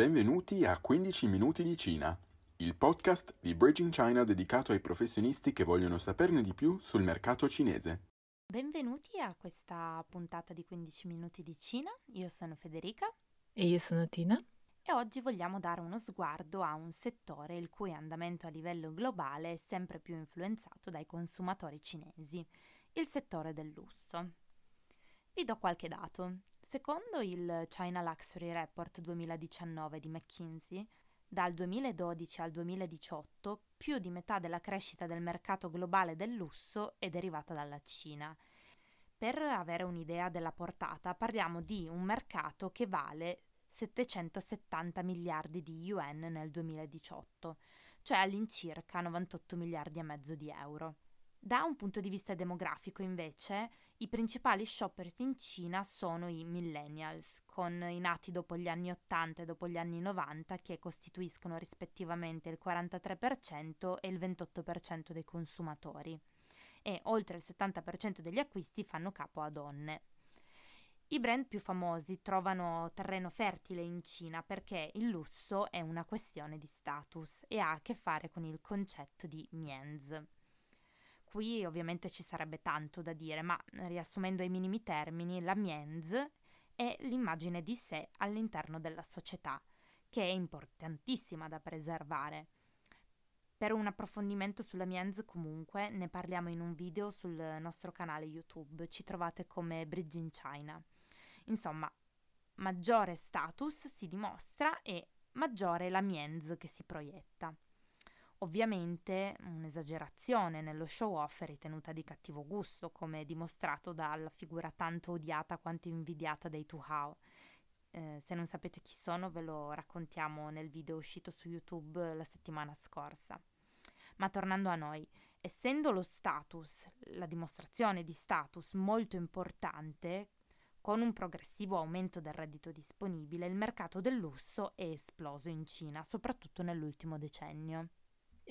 Benvenuti a 15 minuti di Cina, il podcast di Bridging China dedicato ai professionisti che vogliono saperne di più sul mercato cinese. Benvenuti a questa puntata di 15 minuti di Cina. Io sono Federica e io sono Tina. E oggi vogliamo dare uno sguardo a un settore il cui andamento a livello globale è sempre più influenzato dai consumatori cinesi, il settore del lusso. Vi do qualche dato. Secondo il China Luxury Report 2019 di McKinsey, dal 2012 al 2018 più di metà della crescita del mercato globale del lusso è derivata dalla Cina. Per avere un'idea della portata, parliamo di un mercato che vale 770 miliardi di yuan nel 2018, cioè all'incirca 98 miliardi e mezzo di euro. Da un punto di vista demografico, invece, i principali shoppers in Cina sono i millennials, con i nati dopo gli anni 80 e dopo gli anni 90 che costituiscono rispettivamente il 43% e il 28% dei consumatori. E oltre il 70% degli acquisti fanno capo a donne. I brand più famosi trovano terreno fertile in Cina perché il lusso è una questione di status e ha a che fare con il concetto di mienz. Qui ovviamente ci sarebbe tanto da dire, ma riassumendo ai minimi termini, la Mienz è l'immagine di sé all'interno della società, che è importantissima da preservare. Per un approfondimento sulla Mienz comunque ne parliamo in un video sul nostro canale YouTube, ci trovate come Bridge in China. Insomma, maggiore status si dimostra e maggiore la Mienz che si proietta. Ovviamente un'esagerazione nello show off ritenuta di cattivo gusto, come dimostrato dalla figura tanto odiata quanto invidiata dei Tu Hao. Eh, se non sapete chi sono, ve lo raccontiamo nel video uscito su YouTube la settimana scorsa. Ma tornando a noi, essendo lo status, la dimostrazione di status molto importante, con un progressivo aumento del reddito disponibile, il mercato del lusso è esploso in Cina, soprattutto nell'ultimo decennio.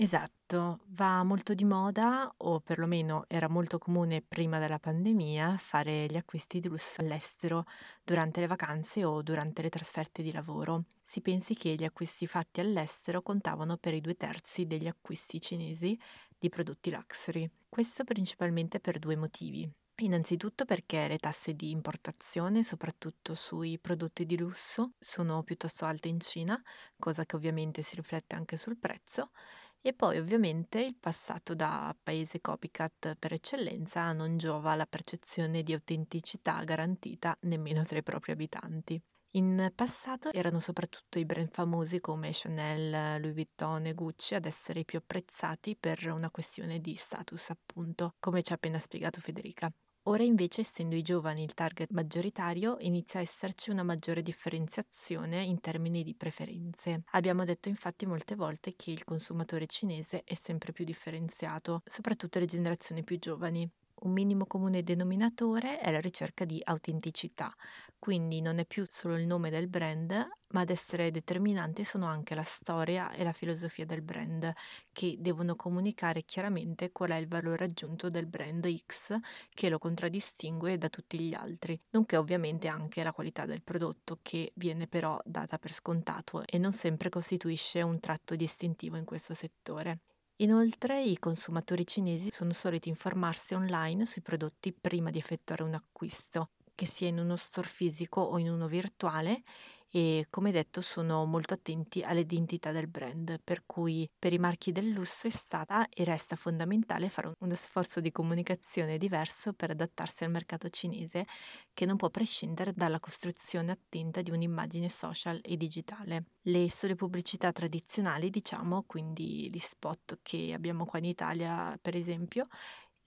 Esatto, va molto di moda, o perlomeno era molto comune prima della pandemia, fare gli acquisti di lusso all'estero durante le vacanze o durante le trasferte di lavoro. Si pensi che gli acquisti fatti all'estero contavano per i due terzi degli acquisti cinesi di prodotti luxury. Questo principalmente per due motivi. Innanzitutto perché le tasse di importazione, soprattutto sui prodotti di lusso, sono piuttosto alte in Cina, cosa che ovviamente si riflette anche sul prezzo, e poi ovviamente il passato da paese copycat per eccellenza non giova alla percezione di autenticità garantita nemmeno tra i propri abitanti. In passato erano soprattutto i brand famosi come Chanel, Louis Vuitton e Gucci ad essere i più apprezzati per una questione di status, appunto, come ci ha appena spiegato Federica. Ora invece, essendo i giovani il target maggioritario, inizia a esserci una maggiore differenziazione in termini di preferenze. Abbiamo detto infatti molte volte che il consumatore cinese è sempre più differenziato, soprattutto le generazioni più giovani un minimo comune denominatore è la ricerca di autenticità, quindi non è più solo il nome del brand, ma ad essere determinanti sono anche la storia e la filosofia del brand, che devono comunicare chiaramente qual è il valore aggiunto del brand X che lo contraddistingue da tutti gli altri, nonché ovviamente anche la qualità del prodotto che viene però data per scontato e non sempre costituisce un tratto distintivo in questo settore. Inoltre i consumatori cinesi sono soliti informarsi online sui prodotti prima di effettuare un acquisto, che sia in uno store fisico o in uno virtuale e come detto sono molto attenti all'identità del brand, per cui per i marchi del lusso è stata e resta fondamentale fare uno sforzo di comunicazione diverso per adattarsi al mercato cinese che non può prescindere dalla costruzione attenta di un'immagine social e digitale. Le sole pubblicità tradizionali, diciamo, quindi gli spot che abbiamo qua in Italia per esempio,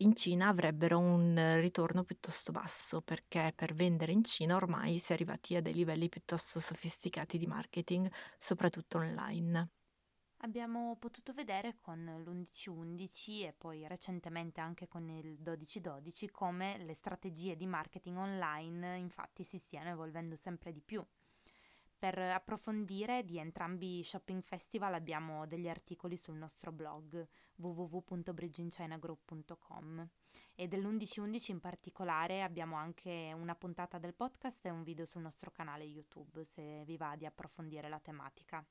in Cina avrebbero un ritorno piuttosto basso perché per vendere in Cina ormai si è arrivati a dei livelli piuttosto sofisticati di marketing, soprattutto online. Abbiamo potuto vedere con l'11-11 e poi recentemente anche con il 12-12 come le strategie di marketing online infatti si stiano evolvendo sempre di più. Per approfondire di entrambi i shopping festival abbiamo degli articoli sul nostro blog www.bridgeinchinagroup.com e dell'11.11 in particolare abbiamo anche una puntata del podcast e un video sul nostro canale YouTube se vi va di approfondire la tematica.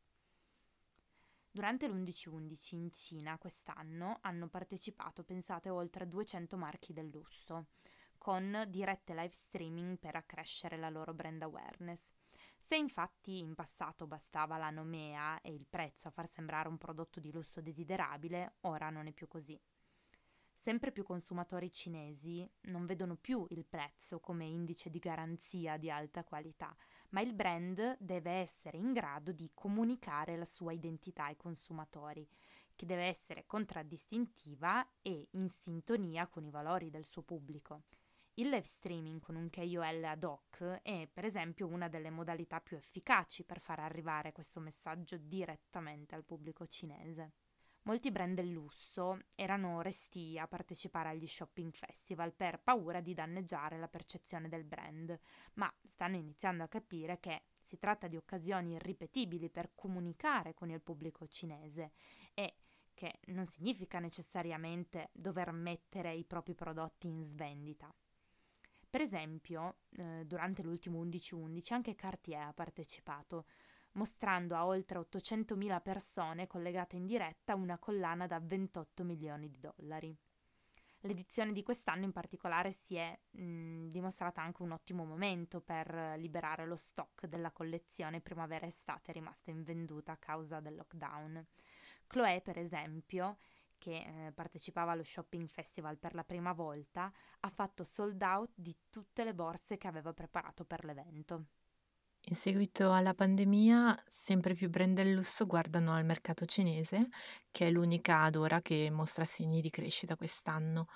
Durante l'11.11 in Cina quest'anno hanno partecipato, pensate, oltre 200 marchi del lusso, con dirette live streaming per accrescere la loro brand awareness. Se infatti in passato bastava la nomea e il prezzo a far sembrare un prodotto di lusso desiderabile, ora non è più così. Sempre più consumatori cinesi non vedono più il prezzo come indice di garanzia di alta qualità, ma il brand deve essere in grado di comunicare la sua identità ai consumatori, che deve essere contraddistintiva e in sintonia con i valori del suo pubblico. Il live streaming con un KOL ad hoc è per esempio una delle modalità più efficaci per far arrivare questo messaggio direttamente al pubblico cinese. Molti brand del lusso erano resti a partecipare agli shopping festival per paura di danneggiare la percezione del brand, ma stanno iniziando a capire che si tratta di occasioni irripetibili per comunicare con il pubblico cinese e che non significa necessariamente dover mettere i propri prodotti in svendita. Per esempio, eh, durante l'ultimo 11-11 anche Cartier ha partecipato, mostrando a oltre 800.000 persone collegate in diretta una collana da 28 milioni di dollari. L'edizione di quest'anno in particolare si è mh, dimostrata anche un ottimo momento per liberare lo stock della collezione primavera-estate rimasta invenduta a causa del lockdown. Chloé, per esempio, che eh, partecipava allo shopping festival per la prima volta, ha fatto sold out di tutte le borse che aveva preparato per l'evento. In seguito alla pandemia, sempre più brand del lusso guardano al mercato cinese, che è l'unica ad ora che mostra segni di crescita quest'anno.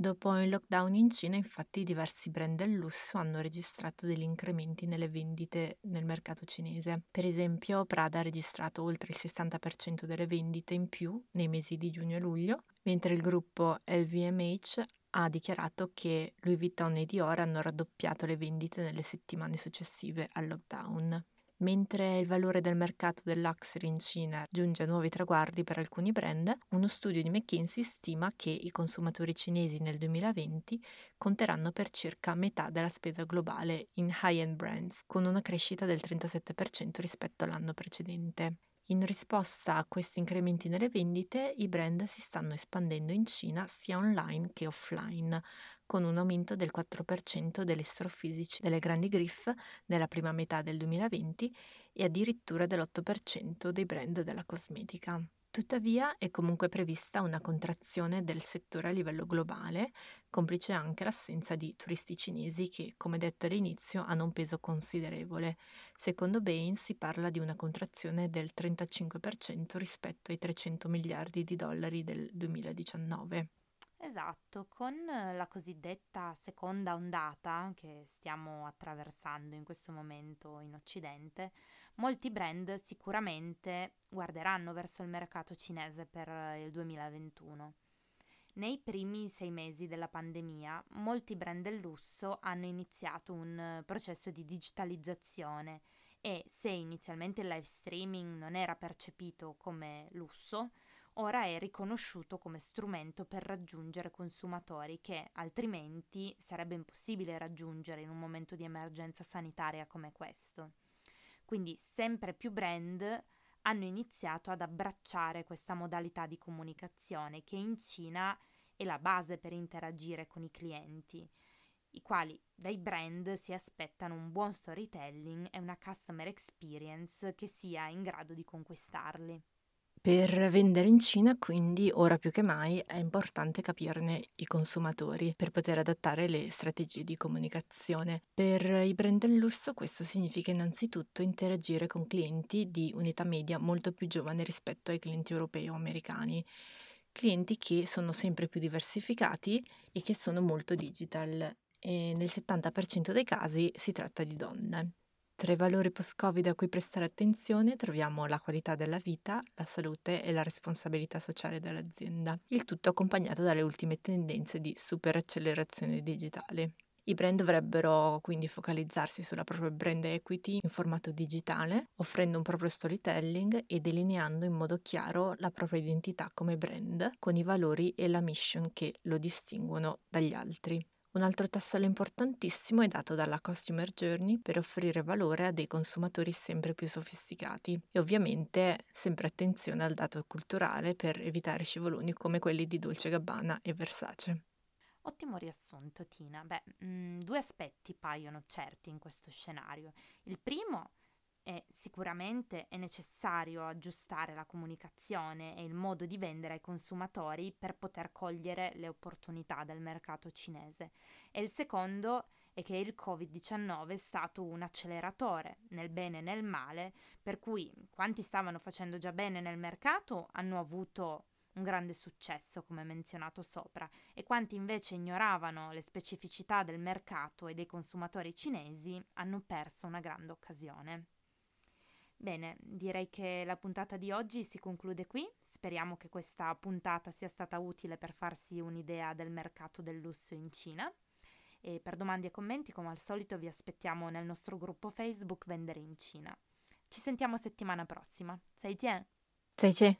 Dopo il lockdown in Cina, infatti, diversi brand del lusso hanno registrato degli incrementi nelle vendite nel mercato cinese. Per esempio, Prada ha registrato oltre il 60% delle vendite in più nei mesi di giugno e luglio, mentre il gruppo LVMH ha dichiarato che Louis Vuitton e Dior hanno raddoppiato le vendite nelle settimane successive al lockdown. Mentre il valore del mercato del luxury in Cina giunge a nuovi traguardi per alcuni brand, uno studio di McKinsey stima che i consumatori cinesi nel 2020 conteranno per circa metà della spesa globale in high-end brands, con una crescita del 37% rispetto all'anno precedente. In risposta a questi incrementi nelle vendite, i brand si stanno espandendo in Cina sia online che offline, con un aumento del 4% degli store fisici delle grandi griff nella prima metà del 2020 e addirittura dell'8% dei brand della cosmetica. Tuttavia è comunque prevista una contrazione del settore a livello globale, complice anche l'assenza di turisti cinesi che, come detto all'inizio, hanno un peso considerevole. Secondo Bain si parla di una contrazione del 35% rispetto ai 300 miliardi di dollari del 2019. Esatto, con la cosiddetta seconda ondata che stiamo attraversando in questo momento in Occidente, molti brand sicuramente guarderanno verso il mercato cinese per il 2021. Nei primi sei mesi della pandemia, molti brand del lusso hanno iniziato un processo di digitalizzazione e se inizialmente il live streaming non era percepito come lusso, ora è riconosciuto come strumento per raggiungere consumatori che altrimenti sarebbe impossibile raggiungere in un momento di emergenza sanitaria come questo. Quindi sempre più brand hanno iniziato ad abbracciare questa modalità di comunicazione che in Cina è la base per interagire con i clienti, i quali dai brand si aspettano un buon storytelling e una customer experience che sia in grado di conquistarli. Per vendere in Cina, quindi, ora più che mai è importante capirne i consumatori per poter adattare le strategie di comunicazione. Per i brand del lusso questo significa innanzitutto interagire con clienti di unità media molto più giovane rispetto ai clienti europei o americani. Clienti che sono sempre più diversificati e che sono molto digital e nel 70% dei casi si tratta di donne. Tra i valori post-Covid a cui prestare attenzione troviamo la qualità della vita, la salute e la responsabilità sociale dell'azienda, il tutto accompagnato dalle ultime tendenze di super accelerazione digitale. I brand dovrebbero quindi focalizzarsi sulla propria brand equity in formato digitale, offrendo un proprio storytelling e delineando in modo chiaro la propria identità come brand, con i valori e la mission che lo distinguono dagli altri. Un altro tassello importantissimo è dato dalla Customer Journey per offrire valore a dei consumatori sempre più sofisticati e ovviamente sempre attenzione al dato culturale per evitare scivoloni come quelli di Dolce Gabbana e Versace. Ottimo riassunto, Tina. Beh, mh, mm, due aspetti paiono certi in questo scenario. Il primo e sicuramente è necessario aggiustare la comunicazione e il modo di vendere ai consumatori per poter cogliere le opportunità del mercato cinese. E il secondo è che il Covid-19 è stato un acceleratore nel bene e nel male, per cui quanti stavano facendo già bene nel mercato hanno avuto un grande successo, come menzionato sopra, e quanti invece ignoravano le specificità del mercato e dei consumatori cinesi hanno perso una grande occasione. Bene, direi che la puntata di oggi si conclude qui. Speriamo che questa puntata sia stata utile per farsi un'idea del mercato del lusso in Cina. E per domande e commenti, come al solito, vi aspettiamo nel nostro gruppo Facebook Vendere in Cina. Ci sentiamo settimana prossima. 再见！再见！